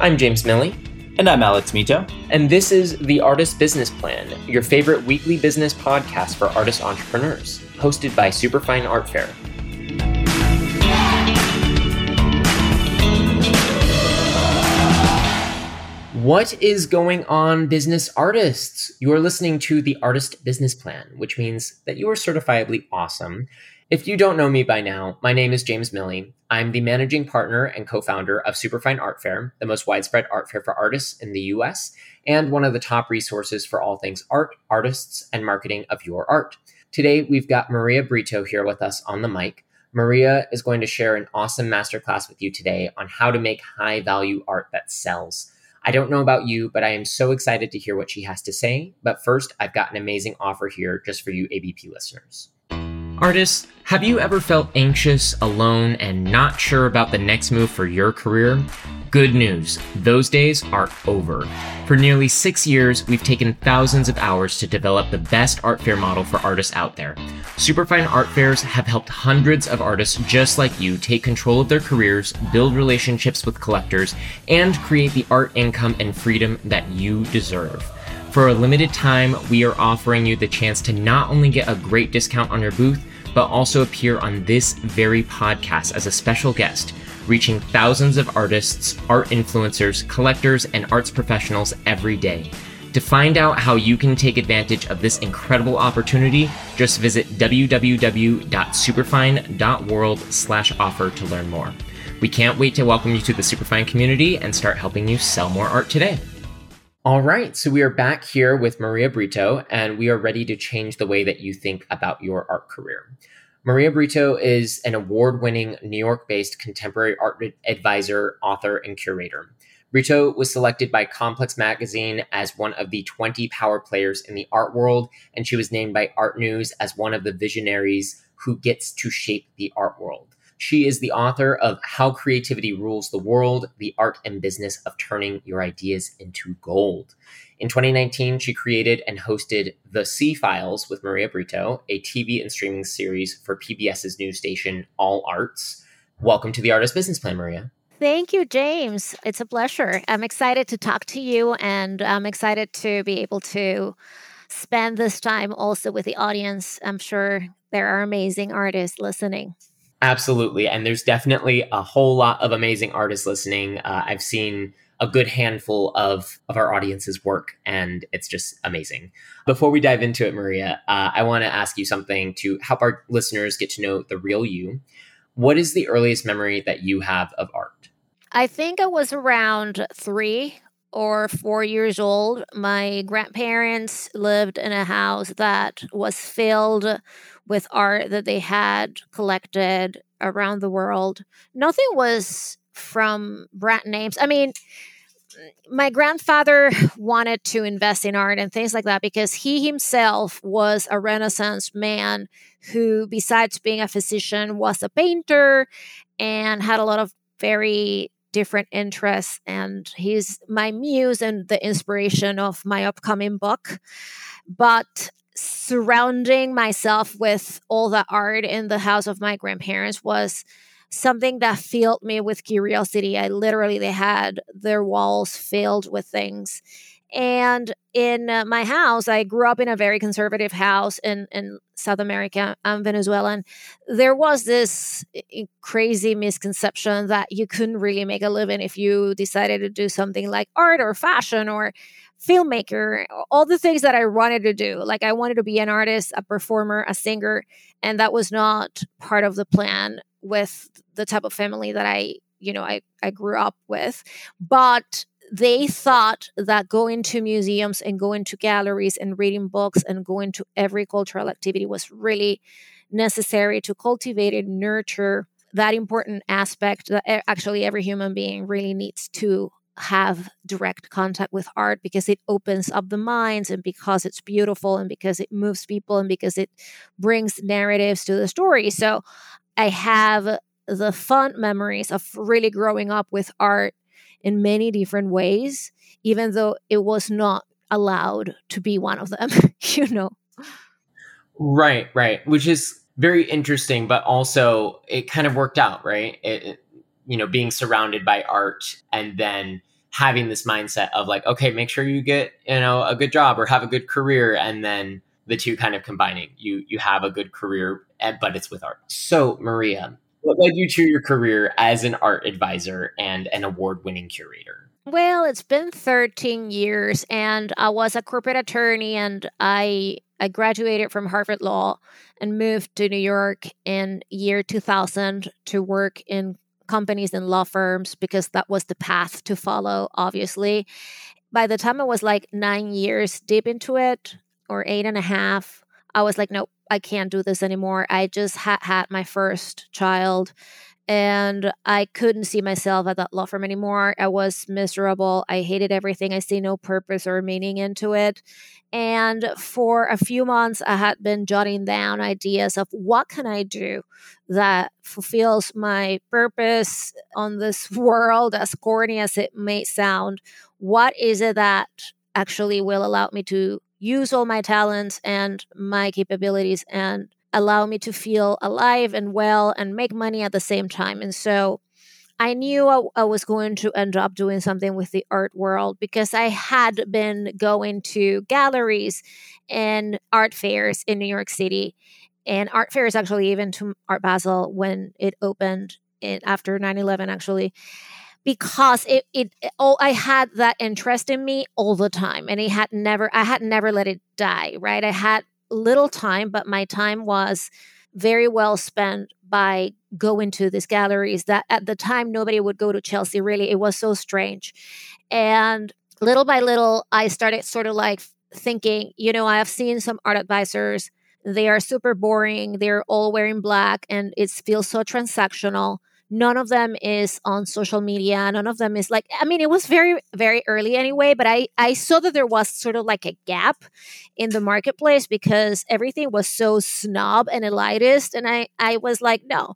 I'm James Miille. And I'm Alex Mitow. And this is The Artist Business Plan, your favorite weekly business podcast for artist entrepreneurs, hosted by Superfine Art Fair. What is going on, business artists? You are listening to the Artist Business Plan, which means that you are certifiably awesome if you don't know me by now, my name is James Miille. I'm the managing partner and co founder of Superfine Art Fair, the most widespread art fair for artists in the US, and one of the top resources for all things art, artists, and marketing of your art. Today, we've got Maria Brito here with us on the mic. Maria is going to share an awesome masterclass with you today on how to make high value art that sells. I don't know about you, but I am so excited to hear what she has to say. But first, I've got an amazing offer here just for you ABP listeners. Artists, have you ever felt anxious, alone, and not sure about the next move for your career? Good news, those days are over. For nearly six years, we've taken thousands of hours to develop the best art fair model for artists out there. Superfine Art Fairs have helped hundreds of artists just like you take control of their careers, build relationships with collectors, and create the art income and freedom that you deserve. For a limited time, we are offering you the chance to not only get a great discount on your booth, but also appear on this very podcast as a special guest, reaching thousands of artists, art influencers, collectors, and arts professionals every day. To find out how you can take advantage of this incredible opportunity, just visit www.superfine.world slash offer to learn more. We can't wait to welcome you to the Superfine community and start helping you sell more art today. All right, so we are back here with Maria Brito, and we are ready to change the way that you think about your art career. Maria Brito is an award winning New York based contemporary art advisor, author, and curator. Brito was selected by Complex Magazine as one of the 20 power players in the art world, and she was named by ARTnews as one of the visionaries who gets to shape the art world. She is the author of How Creativity Rules the World The Art and Business of Turning Your Ideas into Gold. In 2019, she created and hosted The C Files with Maria Brito, a TV and streaming series for PBS's news station, All Arts. Welcome to the Artist Business Plan, Maria. Thank you, James. It's a pleasure. I'm excited to talk to you, and I'm excited to be able to spend this time also with the audience. I'm sure there are amazing artists listening. Absolutely. And there's definitely a whole lot of amazing artists listening. Uh, I've seen a good handful of, of our audience's work, and it's just amazing. Before we dive into it, Maria, uh, I want to ask you something to help our listeners get to know the real you. What is the earliest memory that you have of art? I think I was around three or four years old. My grandparents lived in a house that was filled with art that they had collected around the world. Nothing was from brand names. I mean, my grandfather wanted to invest in art and things like that because he himself was a Renaissance man who, besides being a physician, was a painter and had a lot of very different interests. And he's my muse and the inspiration of my upcoming book. But surrounding myself with all the art in the house of my grandparents was something that filled me with curiosity. I literally they had their walls filled with things. And in uh, my house, I grew up in a very conservative house in, in South America. I'm Venezuelan. There was this crazy misconception that you couldn't really make a living if you decided to do something like art or fashion or filmmaker, all the things that I wanted to do. Like I wanted to be an artist, a performer, a singer, and that was not part of the plan with the type of family that I, you know, I, I grew up with. But they thought that going to museums and going to galleries and reading books and going to every cultural activity was really necessary to cultivate and nurture that important aspect that eh, actually every human being really needs to have direct contact with art because it opens up the minds and because it's beautiful and because it moves people and because it brings narratives to the story. So I have the fun memories of really growing up with art in many different ways, even though it was not allowed to be one of them, you know. Right, right. Which is very interesting, but also it kind of worked out, right? It, you know, being surrounded by art and then having this mindset of like, okay, make sure you get, you know, a good job or have a good career and then the two kind of combining. You you have a good career, eh, but it's with art. So, Maria, what led you to your career as an art advisor and an award-winning curator? Well, it's been 13 years and I was a corporate attorney and I I graduated from Harvard Law and moved to New York in year 2000 to work in companies and law firms because that was the path to follow obviously. By the time I was like 9 years deep into it or eight and a half, I was like nope, I can't do this anymore. I just had had my first child and I couldn't see myself at that law firm anymore. I was miserable. I hated everything. I see no purpose or meaning into it. And for a few months, I had been jotting down ideas of what can I do that fulfills my purpose on this world, as corny as it may sound. What is it that actually will allow me to use all my talents and my capabilities and allow me to feel alive and well and make money at the same time. And so I knew I, I, was going to end up doing something with the art world because I had been going to galleries and art fairs in New York City. And art fairs actually even to Art Basel when it opened in, after 9 11, actually because it, it all I had that interest in me all the time and it had never I had never let it die right I had little time, but my time was very well spent by going to these galleries that at the time nobody would go to Chelsea, really. It was so strange. And little by little, I started sort of like thinking, you know, I have seen some art advisors. They are super boring. They're all wearing black and it feels so transactional none of them is on social media none of them is like i mean it was very very early anyway but i i saw that there was sort of like a gap in the marketplace because everything was so snob and elitist and i i was like no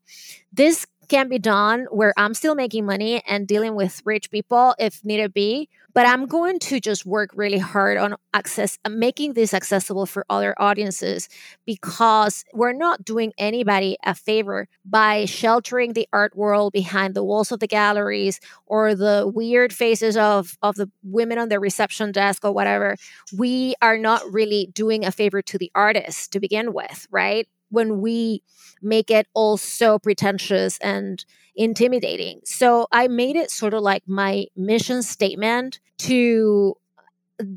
this can be done where i'm still making money and dealing with rich people if need be but I'm going to just work really hard on access uh, making this accessible for other audiences because we're not doing anybody a favor by sheltering the art world behind the walls of the galleries or the weird faces of of the women on the reception desk or whatever. We are not really doing a favor to the artists to begin with, right? When we make it all so pretentious and intimidating. So I made it sort of like my mission statement to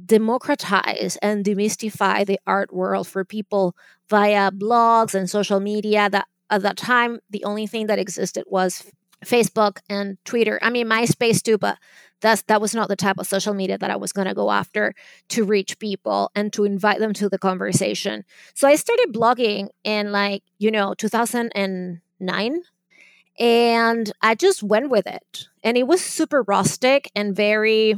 democratize and demystify the art world for people via blogs and social media that at that time the only thing that existed was Facebook and Twitter. I mean MySpace too, but that's that was not the type of social media that I was going to go after to reach people and to invite them to the conversation. So I started blogging in like, you know, 2009 and I just went with it. And it was super rustic and very,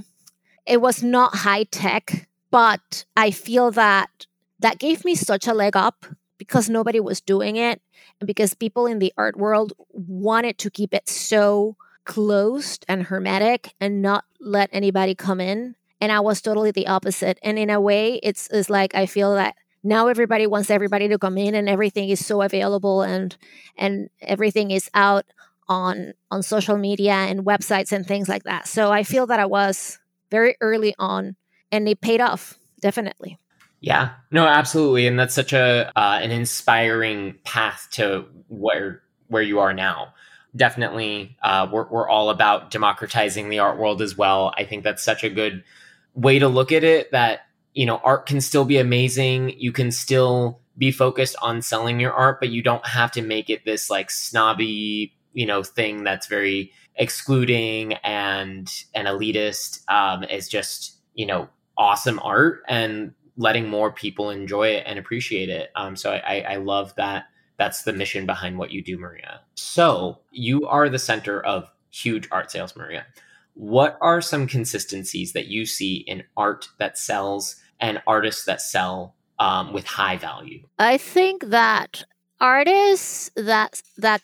it was not high tech, but I feel that that gave me such a leg up because nobody was doing it and because people in the art world wanted to keep it so closed and hermetic and not let anybody come in. And i was totally the opposite. And in a way it's, it's like i feel that now everybody wants everybody to come in and everything is so available and and everything is out on on social media and websites and things like that. So i feel that i was very early on and it paid off definitely. Yeah. No absolutely. And that's such a uh, an inspiring path to where where you are now definitely uh, we're, we're all about democratizing the art world as well i think that's such a good way to look at it that you know, art can still be amazing. You can still be focused on selling your art, but you don't have to make it this like snobby, you know, thing that's very excluding and and elitist. Um, it's just you know awesome art and letting more people enjoy it and appreciate it. Um, so I, I love that. That's the mission behind what you do, Maria. So you are the center of huge art sales, Maria. What are some consistencies that you see in art that sells and artists that sell um, with high value? I think that artists that that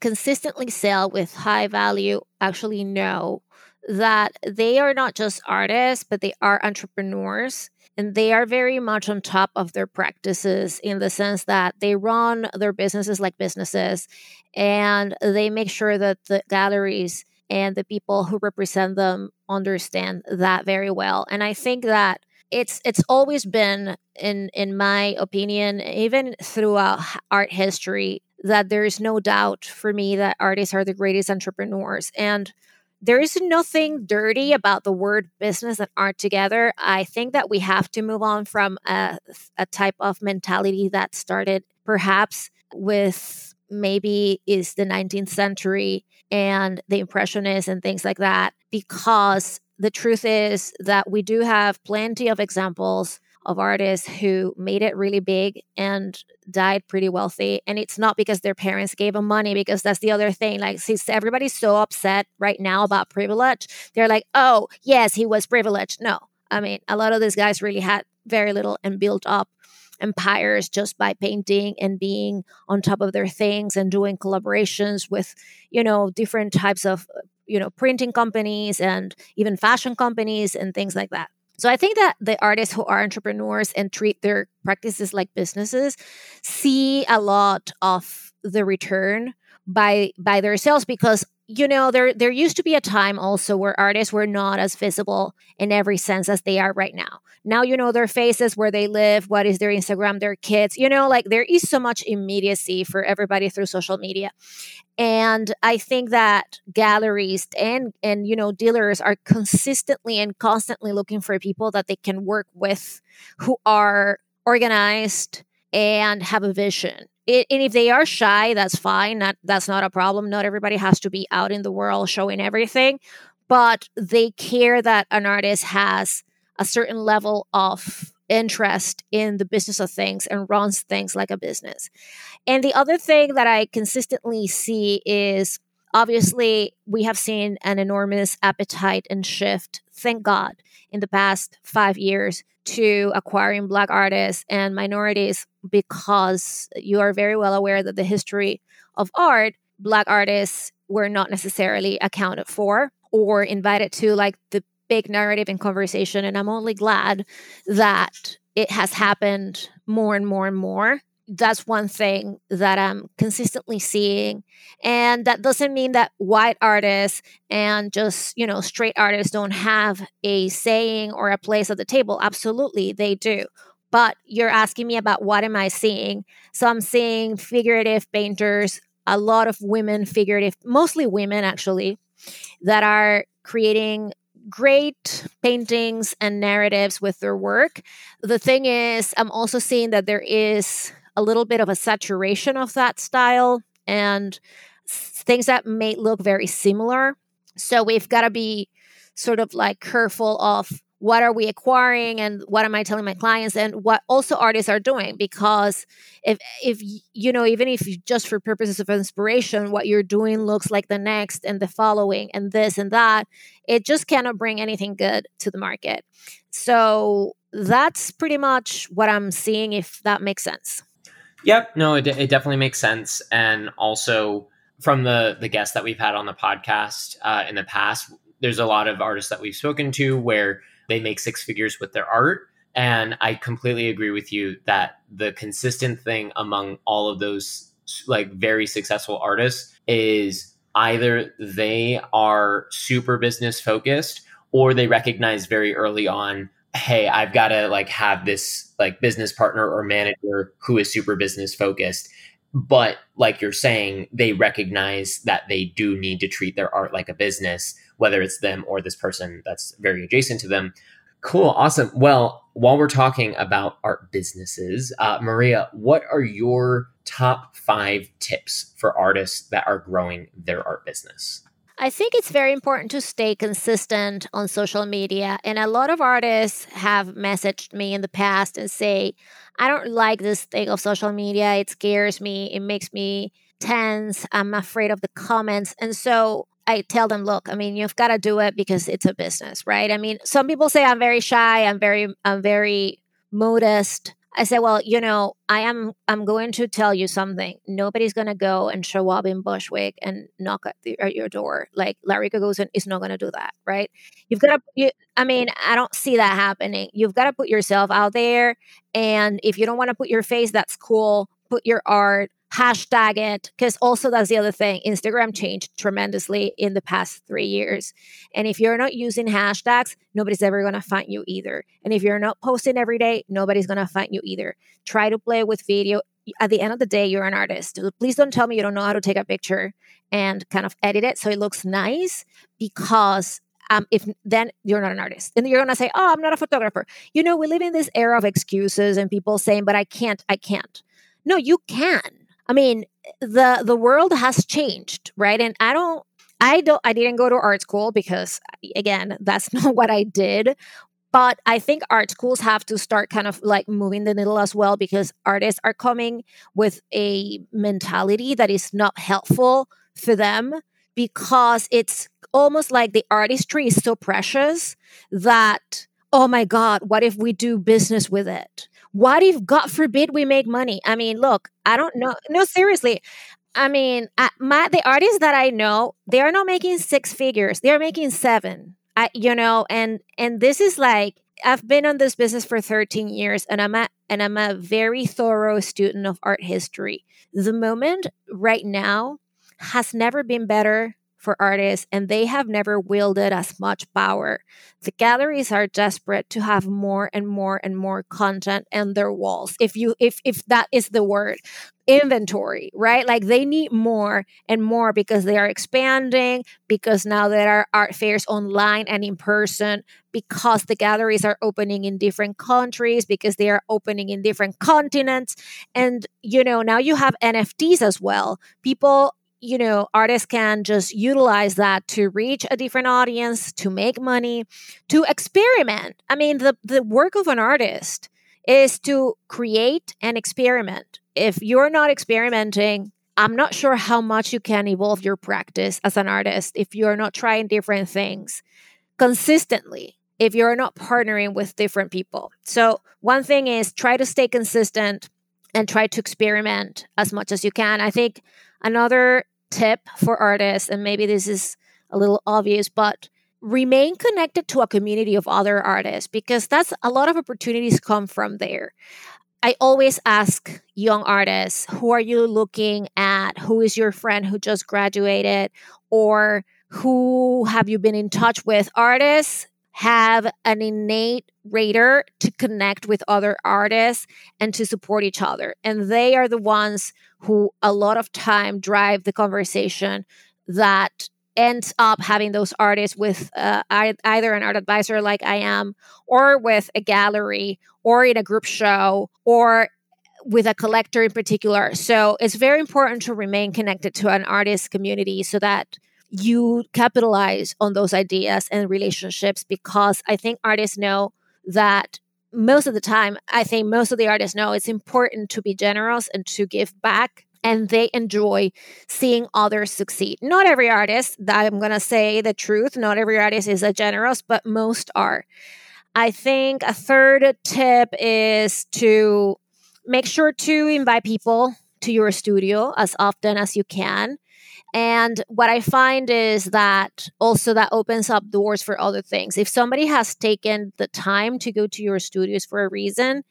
consistently sell with high value actually know that they are not just artists, but they are entrepreneurs. And they are very much on top of their practices in the sense that they run their businesses like businesses and they make sure that the galleries and the people who represent them understand that very well. And I think that it's it's always been in in my opinion even throughout art history that there is no doubt for me that artists are the greatest entrepreneurs and there is nothing dirty about the word business and art together. I think that we have to move on from a, a type of mentality that started perhaps with maybe is the 19th century and the impressionists and things like that because the truth is that we do have plenty of examples of artists who made it really big and died pretty wealthy. And it's not because their parents gave them money, because that's the other thing. Like, since everybody's so upset right now about privilege, they're like, oh, yes, he was privileged. No, I mean, a lot of these guys really had very little and built up empires just by painting and being on top of their things and doing collaborations with, you know, different types of, uh, you know, printing companies and even fashion companies and things like that. So I think that the artists who are entrepreneurs and treat their practices like businesses see a lot of the return by by their sales because you know there there used to be a time also where artists were not as visible in every sense as they are right now now you know their faces where they live what is their instagram their kids you know like there is so much immediacy for everybody through social media and i think that galleries and and you know dealers are consistently and constantly looking for people that they can work with who are organized and have a vision it, and if they are shy, that's fine. That that's not a problem. Not everybody has to be out in the world showing everything, but they care that an artist has a certain level of interest in the business of things and runs things like a business. And the other thing that I consistently see is obviously we have seen an enormous appetite and shift, thank God, in the past five years to acquiring Black artists and minorities because you are very well aware that the history of art, Black artists were not necessarily accounted for or invited to like the big narrative and conversation. And I'm only glad that it has happened more and more and more that's one thing that I'm consistently seeing. And that doesn't mean that white artists and just, you know, straight artists don't have a saying or a place at the table. Absolutely, they do. But you're asking me about what am I seeing? So I'm seeing figurative painters, a lot of women, figurative, mostly women actually, that are creating great paintings and narratives with their work. The thing is, I'm also seeing that there is a little bit of a saturation of that style and things that may look very similar. So we've got to be sort of like careful of what are we acquiring and what am I telling my clients and what also artists are doing because if if you know even if just for purposes of inspiration what you're doing looks like the next and the following and this and that it just cannot bring anything good to the market. So that's pretty much what I'm seeing if that makes sense. Yep, no, it, it definitely makes sense, and also from the the guests that we've had on the podcast uh, in the past, there's a lot of artists that we've spoken to where they make six figures with their art, and I completely agree with you that the consistent thing among all of those like very successful artists is either they are super business focused or they recognize very early on hey i've got to like have this like business partner or manager who is super business focused. But like you're saying they recognize that they do need to treat their art like a business whether it's them or this person that's very adjacent to them cool awesome well while we're talking about art businesses uh, maria what are your top five tips for artists that are growing their art business I think it's very important to stay consistent on social media. And a lot of artists have messaged me in the past and say, I don't like this thing of social media. It scares me. It makes me tense. I'm afraid of the comments. And so I tell them, look, I mean, you've got to do it because it's a business, right? I mean, some people say I'm very shy, I'm very, I'm very modest. I say, well, you know, I am. I'm going to tell you something. Nobody's going to go and show up in Bushwick and knock at, the, at your door. Like Larry Gagosian is not going to do that, right? You've got to. You, I mean, I don't see that happening. You've got to put yourself out there, and if you don't want to put your face, that's cool. Put your art. Hashtag it because also that's the other thing instagram changed tremendously in the past three years. And if you're not using hashtags nobody's ever going to find you either. And if you're not posting every day nobody's going to find you either. Try to play with video. At the end of the day you're an artist. Please don't tell me you don't know how to take a picture and kind of edit it so it looks nice because um, if then you're not an artist. And you're gonna say oh i'm not a photographer. You know we live in this era of excuses and people saying but i can't i can't. No you can I mean, the the world has changed, right? And I don't I don't I didn't go to art school because again, that's not what I did. But I think art schools have to start kind of like moving the needle as well because artists are coming with a mentality that is not helpful for them because it's almost like the artistry is so precious that oh my god what if we do business with it what if, God forbid, we make money? I mean, look, I don't know. No, seriously. I mean, I, my the artists that I know, they are not making six figures. They are making seven. I, you know, and and this is like I've been on this business for 13 years, and I'm a and I'm a very thorough student of art history. The moment right now has never been better for artists, and they have never wielded as much power. The galleries are desperate to have more and more and more content on their walls. If you if if that is the word, inventory, right? Like they need more and more because they are expanding, because now there are art fairs online and in person, because the galleries are opening in different countries, because they are opening in different continents. And, you know, now you have NFTs as well. People you know, artists can just utilize that to reach a different audience, to make money, to experiment. I mean, the, the work of an artist is to create and experiment. If you're not experimenting, I'm not sure how much you can evolve your practice as an artist if you're not trying different things consistently, if you're not partnering with different people. So, one thing is try to stay consistent and try to experiment as much as you can. I think another tip for artists, and maybe this is a little obvious, but remain connected to a community of other artists because that's a lot of opportunities come from there. I always ask young artists, who are you looking at? Who is your friend who just graduated? Or who have you been in touch with? Artists have an innate radar to connect with other artists and to support each other. And they are the ones who a lot of time drive the conversation that ends up having those artists with uh, either an art advisor like I am, or with a gallery, or in a group show, or with a collector in particular. So it's very important to remain connected to an artist community so that you capitalize on those ideas and relationships because I think artists know that most of the time, I think most of the artists know it's important to be generous and to give back. And they enjoy seeing others succeed. Not every artist, I'm to say the truth, not every artist is a generous, but most are. I think a third tip is to make sure to invite people to your studio as often as you can. And what I find is that also that opens up doors for other things. If somebody has taken the time to go to your studios for a reason,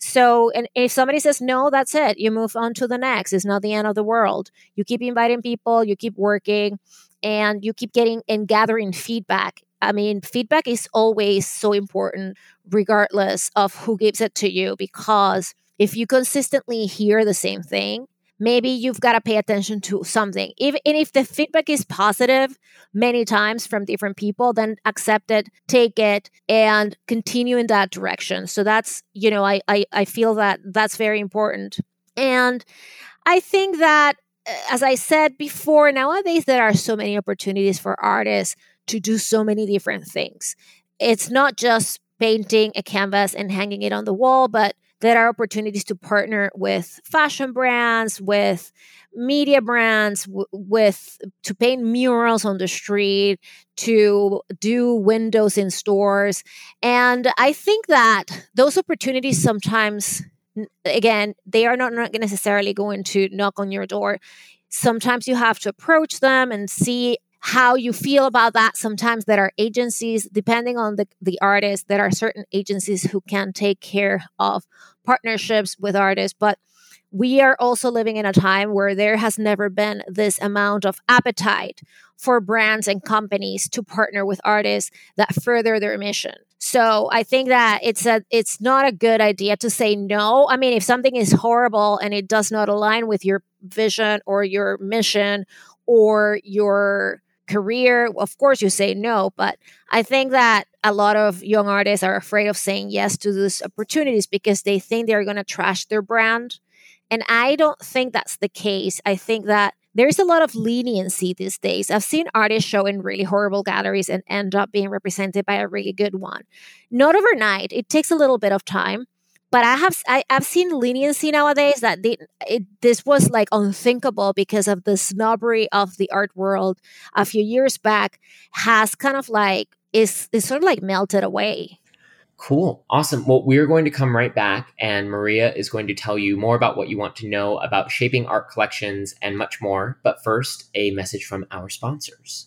so and if somebody says no, that's it. You move on to the next. It's not the end of the world. You keep inviting people, you keep working, and you keep getting and gathering feedback. I mean, feedback is always so important, regardless of who gives it to you, because if you consistently hear the same thing, maybe you've got to pay attention to something. If, and if the feedback is positive many times from different people, then accept it, take it, and continue in that direction. So that's, you know, I, I, I feel that that's very important. And I think that, uh, as I said before, nowadays there are so many opportunities for artists to do so many different things. It's not just painting a canvas and hanging it on the wall, but there are opportunities to partner with fashion brands, with media brands, w- with to paint murals on the street, to do windows in stores. And I think that those opportunities sometimes again, they are not, not necessarily going to knock on your door. Sometimes you have to approach them and see how you feel about that. Sometimes there are agencies, depending on the, the artist, there are certain agencies who can take care of partnerships with artists. But we are also living in a time where there has never been this amount of appetite for brands and companies to partner with artists that further their mission. So I think that it's a it's not a good idea to say no. I mean, if something is horrible and it does not align with your vision or your mission or your career, of course you say no. But I think that a lot of young artists are afraid of saying yes to these opportunities because they think they're going to trash their brand. And I don't think that's the case. I think that there's a lot of leniency these days. I've seen artists show in really horrible galleries and end up being represented by a really good one. Not overnight, it takes a little bit of time. But I have I, have seen leniency nowadays that it, this was like unthinkable because of the snobbery of the art world a few years back has kind of like is is sort of like melted away. Cool. Awesome. Well, we're going to come right back, and Maria is going to tell you more about what you want to know about shaping art collections and much more. But first, a message from our sponsors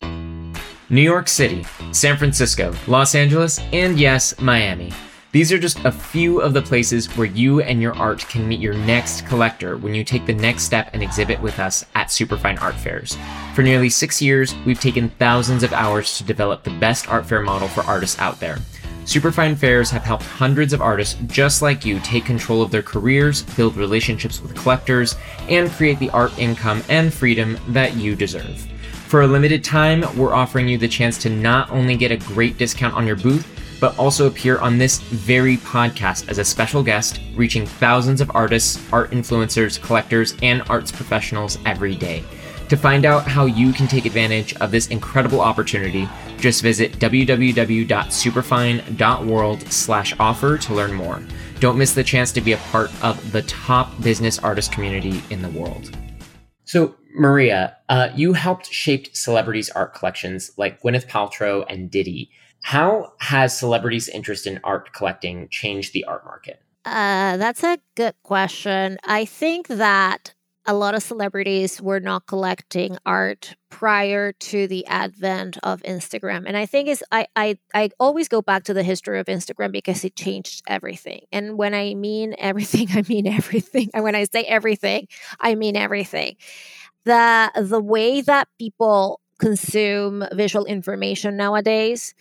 New York City, San Francisco, Los Angeles, and yes, Miami. These are just a few of the places where you and your art can meet your next collector when you take the next step and exhibit with us at Superfine Art Fairs. For nearly six years, we've taken thousands of hours to develop the best art fair model for artists out there. Superfine Fairs have helped hundreds of artists just like you take control of their careers, build relationships with collectors, and create the art income and freedom that you deserve. For a limited time, we're offering you the chance to not only get a great discount on your booth, but also appear on this very podcast as a special guest, reaching thousands of artists, art influencers, collectors, and arts professionals every day. To find out how you can take advantage of this incredible opportunity, just visit www.superfine.world slash offer to learn more. Don't miss the chance to be a part of the top business artist community in the world. So, Maria, uh, you helped shape celebrities' art collections like Gwyneth Paltrow and Diddy. How has celebrities' interest in art collecting changed the art market? Uh, that's a good question. I think that a lot of celebrities were not collecting art prior to the advent of Instagram. And I think is I, I I always go back to the history of Instagram because it changed everything. And when I mean everything, I mean everything. And when I say everything, I mean everything. The the way that people consume visual information nowadays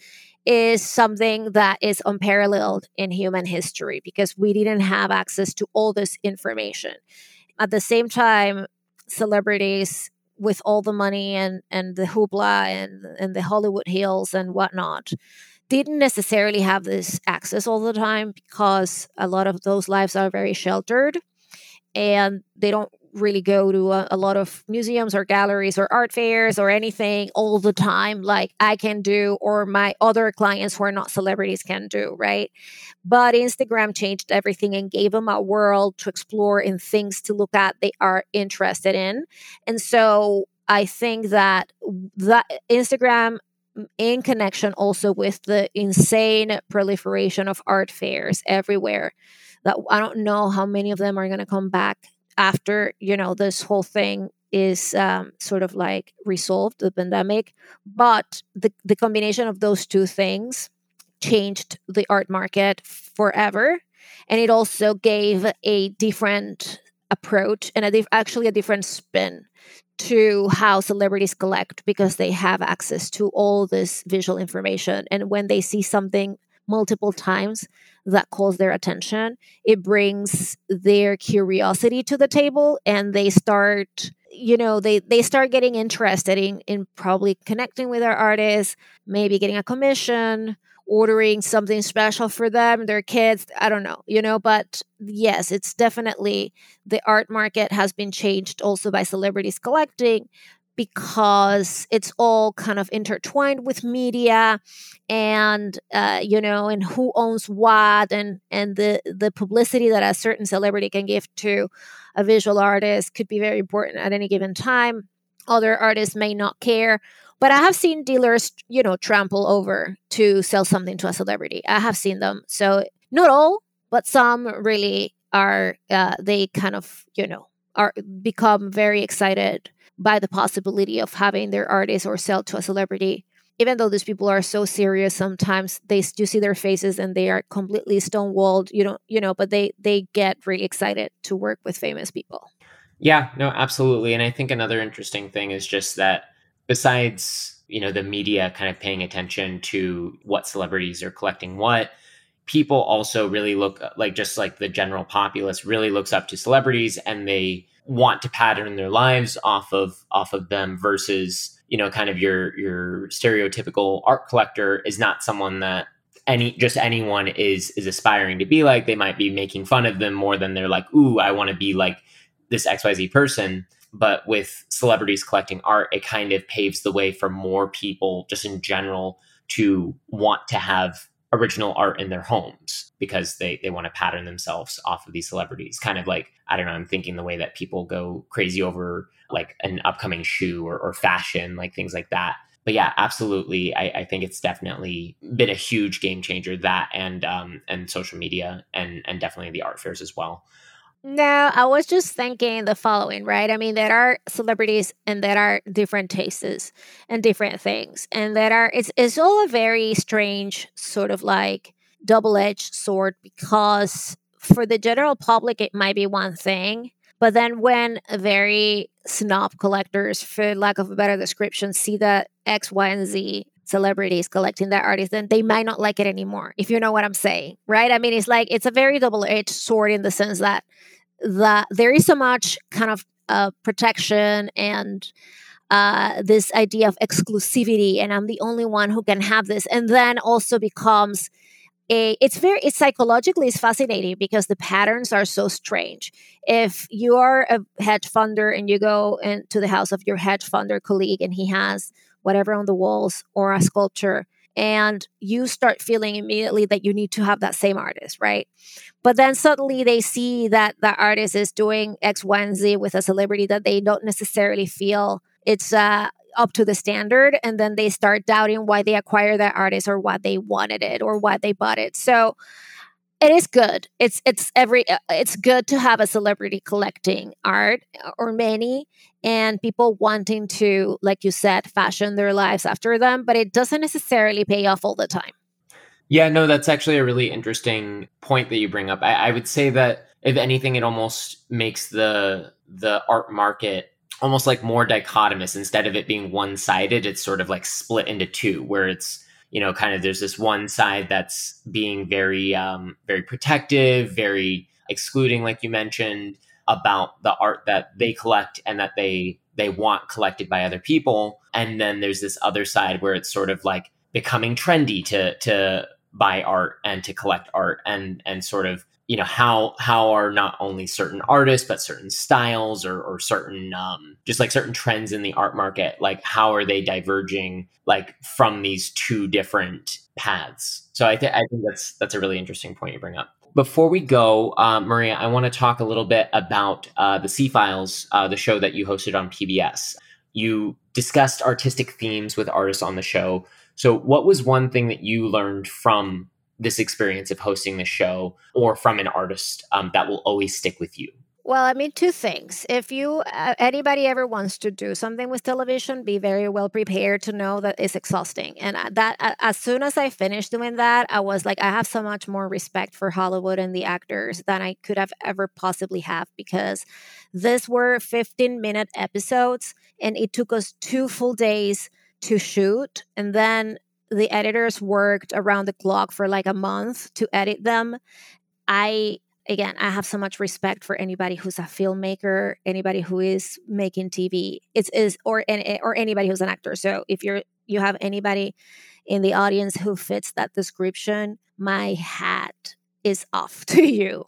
is something that is unparalleled in human history because we didn't have access to all this information. At the same time, celebrities with all the money and, and the hoopla and, and the Hollywood hills and whatnot didn't necessarily have this access all the time because a lot of those lives are very sheltered and they don't really go to a, a, lot of museums or galleries or art fairs or anything all the time like I can do or my other clients who are not celebrities can do, right? But Instagram changed everything and gave them a world to explore and things to look at they are interested in. And so I think that that Instagram mm, in connection also with the insane proliferation of art fairs everywhere that I don't know how many of them are going to come back after you know this whole thing is um, sort of like resolved the pandemic but the, the combination of those two things changed the art market forever and it also gave a different approach and a actually a different spin to how celebrities collect because they have access to all this visual information and when they see something multiple times that calls their attention. It brings their curiosity to the table and they start you know they they start getting interested in in probably connecting with our artists maybe getting a commission ordering something special for them their kids i don't know you know but yes it's definitely the art market has been changed also by celebrities collecting because it's all kind of intertwined with media and uh, you know and who owns what and and the the publicity that a certain celebrity can give to a visual artist could be very important at any given time. Other artists may not care but i have seen dealers you know trample over to sell something to a celebrity. I have seen them. So not all but some really are uh, they kind of you know are become very excited by the possibility of having their artist or sell to a celebrity. Even though these people are so serious sometimes they you see their faces and they are completely stonewalled you don't you know but they they get really excited to work with famous people. Yeah no absolutely. And i think another interesting thing is just that besides you know the media kind of paying attention to what celebrities are collecting what people also really look like just like the general populace really looks up to celebrities and they want to pattern their lives off of off of them versus you know kind of your your stereotypical art collector is not someone that any just anyone is is aspiring to be like. They might be making fun of them more than they're like ooh i want to be like this xyz person. But with celebrities collecting art it kind of paves the way for more people just in general to want to have original art in their homes because they they want to pattern themselves off of these celebrities. Kind of like i don't know i'm thinking the way that people go crazy over like an upcoming shoe or, or fashion like things like that. But yeah absolutely I, I, think it's definitely been a huge game changer that and um and social media and and definitely the art fairs as well no, I was just thinking the following, right? I mean, there are celebrities and there are different tastes and different things. And there are it's it's all a very strange sort of like double-edged sword because for the general public it might be one thing, but then when very snob collectors, for lack of a better description, see that X, Y, and Z celebrities collecting that artist, then they might not like it anymore, if you know what I'm saying, right? I mean, it's like it's a very double edged sword in the sense that that there is so much kind of uh, protection and uh, this idea of exclusivity, and I'm the only one who can have this, and then also becomes a, it's very it's psychologically it's fascinating because the patterns are so strange. If you are a hedge funder and you go into the house of your hedge funder colleague and he has whatever on the walls or a sculpture and you start feeling immediately that you need to have that same artist right? But then suddenly they see that the artist is doing x y and z with a celebrity that they don't necessarily feel it's uh, up to the standard and then they start doubting why they acquired that artist or why they wanted it or why they bought it. So it is good. It's it's every uh, it's good to have a celebrity collecting art uh, or many and people wanting to like you said fashion their lives after them but it doesn't necessarily pay off all the time. Yeah no that's actually a really interesting point that you bring up. I, I would say that if anything it almost makes the the art market almost like more dichotomous. Instead of it being one-sided it's sort of like split into two where it's you know kind of there's this one side that's being very um very protective very excluding like you mentioned about the art that they collect and that they they want collected by other people. And then there's this other side where it's sort of like becoming trendy to to buy art and to collect art and and sort of you know how how are not only certain artists but certain styles or, or certain um, just like certain trends in the art market like how are they diverging like from these two different paths so i, th- I think that's that's a really interesting point you bring up before we go, uh, Maria, I want to talk a little bit about uh, the C Files, uh, the show that you hosted on PBS. You discussed artistic themes with artists on the show. So, what was one thing that you learned from this experience of hosting the show or from an artist um, that will always stick with you? Well, I mean, two things. If you uh, anybody ever wants to do something with television, be very well prepared to know that it's exhausting. And that as soon as I finished doing that, I was like, I have so much more respect for Hollywood and the actors than I could have ever possibly have because these were 15 minute episodes, and it took us two full days to shoot, and then the editors worked around the clock for like a month to edit them. I again, I have so much respect for anybody who's a filmmaker, anybody who is making TV. It's is or eh, or anybody who's an actor. So if you're you have anybody in the audience who fits that description, my hat is off to you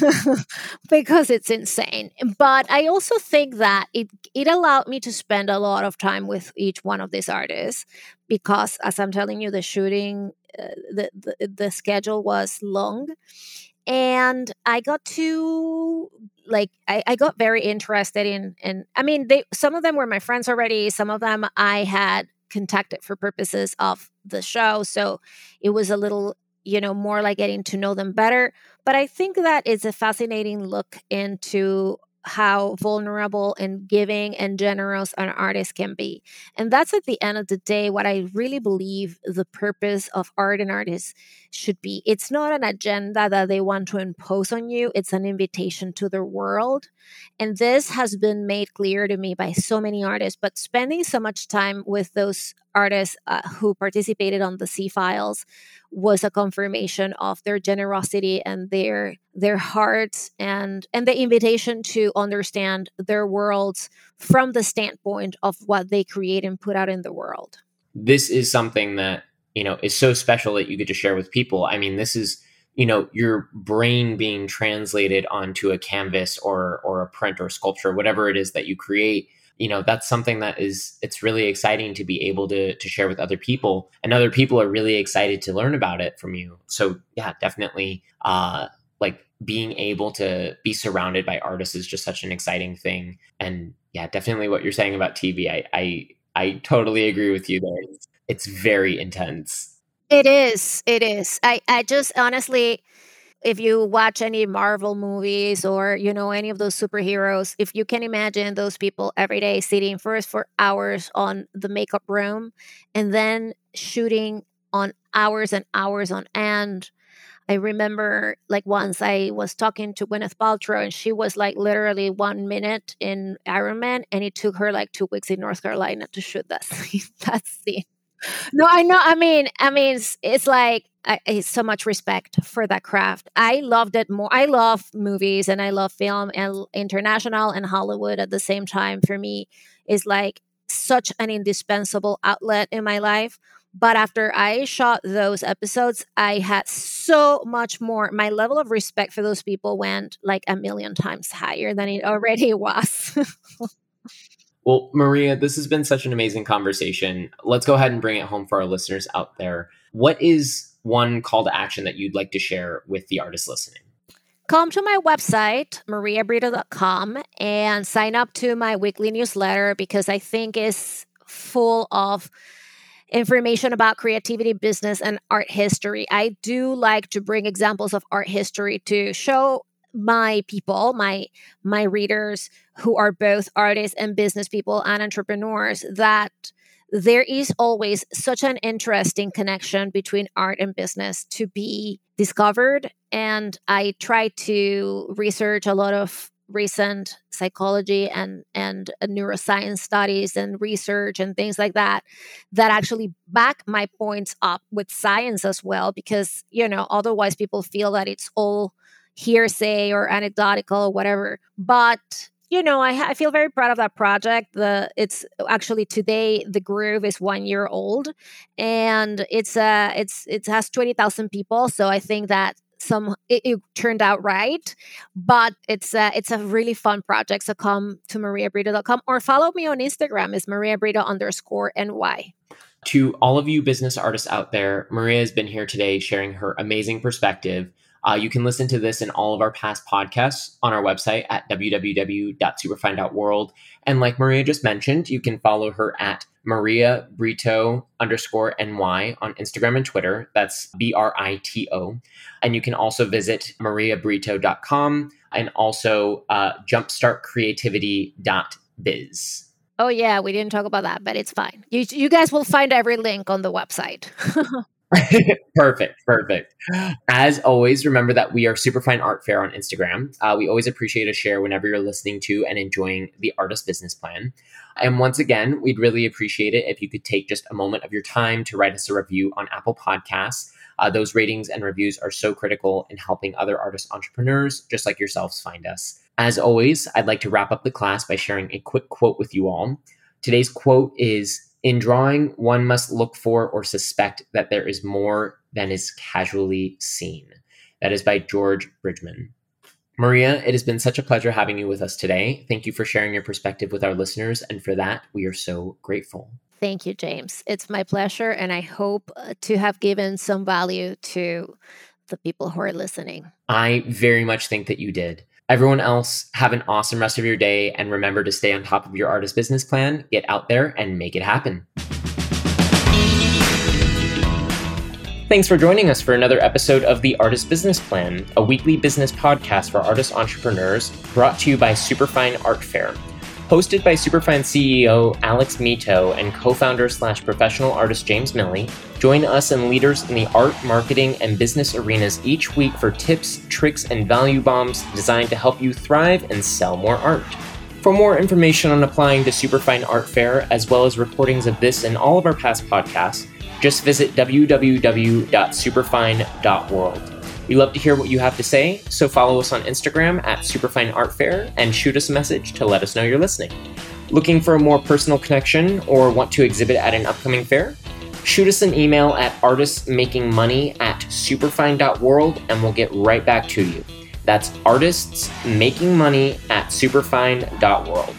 because it's insane. But I also think that it it allowed me to spend a lot of time with each one of these artists because as I'm telling you the shooting uh, the, the the schedule was long and I got to like I, I got very interested in and I mean they some of them were my friends already, some of them I had contacted for purposes of the show. So it was a little, you know, more like getting to know them better. But I think that is a fascinating look into how vulnerable and giving and generous an artist can be. And that's at the end of the day what I really believe the purpose of art and artists should be. It's not an agenda that they want to impose on you, it's an invitation to the world. And this has been made clear to me by so many artists, but spending so much time with those artists uh, who participated on the C files was a confirmation of their generosity and their their hearts and and the invitation to understand their worlds from the standpoint of what they create and put out in the world. This is something that you know is so special that you get to share with people. I mean, this is you know your brain being translated onto a canvas or or a print or sculpture, whatever it is that you create you know that's something that is it's really exciting to be able to to share with other people and other people are really excited to learn about it from you. So yeah definitely uh like being able to be surrounded by artists is just such an exciting thing. And yeah definitely what you're saying about tv i i, I totally agree with you there. It's, it's very intense. It is. It is. I i just honestly if you watch any Marvel movies or you know any of those superheroes, if you can imagine those people every day sitting first for hours on the makeup room and then shooting on hours and hours on end. I remember like once I was talking to Gwyneth Paltrow and she was like literally one minute in Iron Man and it took her like two weeks in North Carolina to shoot that scene. that scene no, I know. I mean, I mean, it's, it's like I, I, so much respect for that craft. I loved it more. I love movies and I love film and international and Hollywood at the same time. For me, is like such an indispensable outlet in my life. But after I shot those episodes, I had so much more. My level of respect for those people went like a million times higher than it already was. Well, Maria, this has been such an amazing conversation. Let's go ahead and bring it home for our listeners out there. What is one call to action that you'd like to share with the artists listening? Come to my website, mariabrito.com, and sign up to my weekly newsletter because I think it's full of information about creativity, business, and art history. I do like to bring examples of art history to show my people my my readers who are both artists and business people and entrepreneurs that there is always such an interesting connection between art and business to be discovered. And i try to research a lot of recent psychology and and neuroscience studies and research and things like that that actually back my points up with science as well because you know otherwise people feel that it's all hearsay or anecdotal or whatever. But you know, I, I feel very proud of that project. The it's actually today the Groove is one year old, and it's uh it's it has twenty thousand people. So I think that some it, it, turned out right but it's a, it's a really fun project so come to mariabrito.com or follow me on instagram is mariabrito underscore ny to all of you business artists out there maria has been here today sharing her amazing perspective uh, you can listen to this in all of our past podcasts on our website at www.superfine.world. And like Maria just mentioned, you can follow her at Maria Brito underscore NY on Instagram and Twitter. That's B R I T O. And you can also visit mariabrito.com and also uh, jumpstartcreativity.biz. Oh, yeah, we didn't talk about that, but it's fine. You, you guys will find every link on the website. perfect, perfect. As always, remember that we are Superfine Art Fair on Instagram. Uh, we always appreciate a share whenever you're listening to and enjoying the artist business plan. And once again, we'd really appreciate it if you could take just a moment of your time to write us a review on Apple Podcasts. Uh, those ratings and reviews are so critical in helping other artist entrepreneurs just like yourselves find us. As always, I'd like to wrap up the class by sharing a quick quote with you all. Today's quote is in drawing, one must look for or suspect that there is more than is casually seen. That is by George Bridgman. Maria, it has been such a pleasure having you with us today. Thank you for sharing your perspective with our listeners, and for that, we are so grateful. Thank you, James. It's my pleasure, and I hope uh, to have given some value to the people who are listening. I very much think that you did. Everyone else, have an awesome rest of your day and remember to stay on top of your artist business plan, get out there and make it happen. Thanks for joining us for another episode of The Artist Business Plan, a weekly business podcast for artist entrepreneurs brought to you by Superfine Art Fair. Hosted by Superfine CEO Alex Mitow and co founder slash professional artist James Miille, join us and leaders in the art, marketing, and business arenas each week for tips, tricks, and value bombs designed to help you thrive and sell more art. For more information on applying to Superfine Art Fair, as well as recordings of this and all of our past podcasts, just visit www.superfine.world. We love to hear what you have to say, so follow us on Instagram at Superfine Art Fair and shoot us a message to let us know you're listening. Looking for a more personal connection or want to exhibit at an upcoming fair? Shoot us an email at artistsmakingmoney at superfine.world and we'll get right back to you. That's artistsmakingmoney at superfine.world.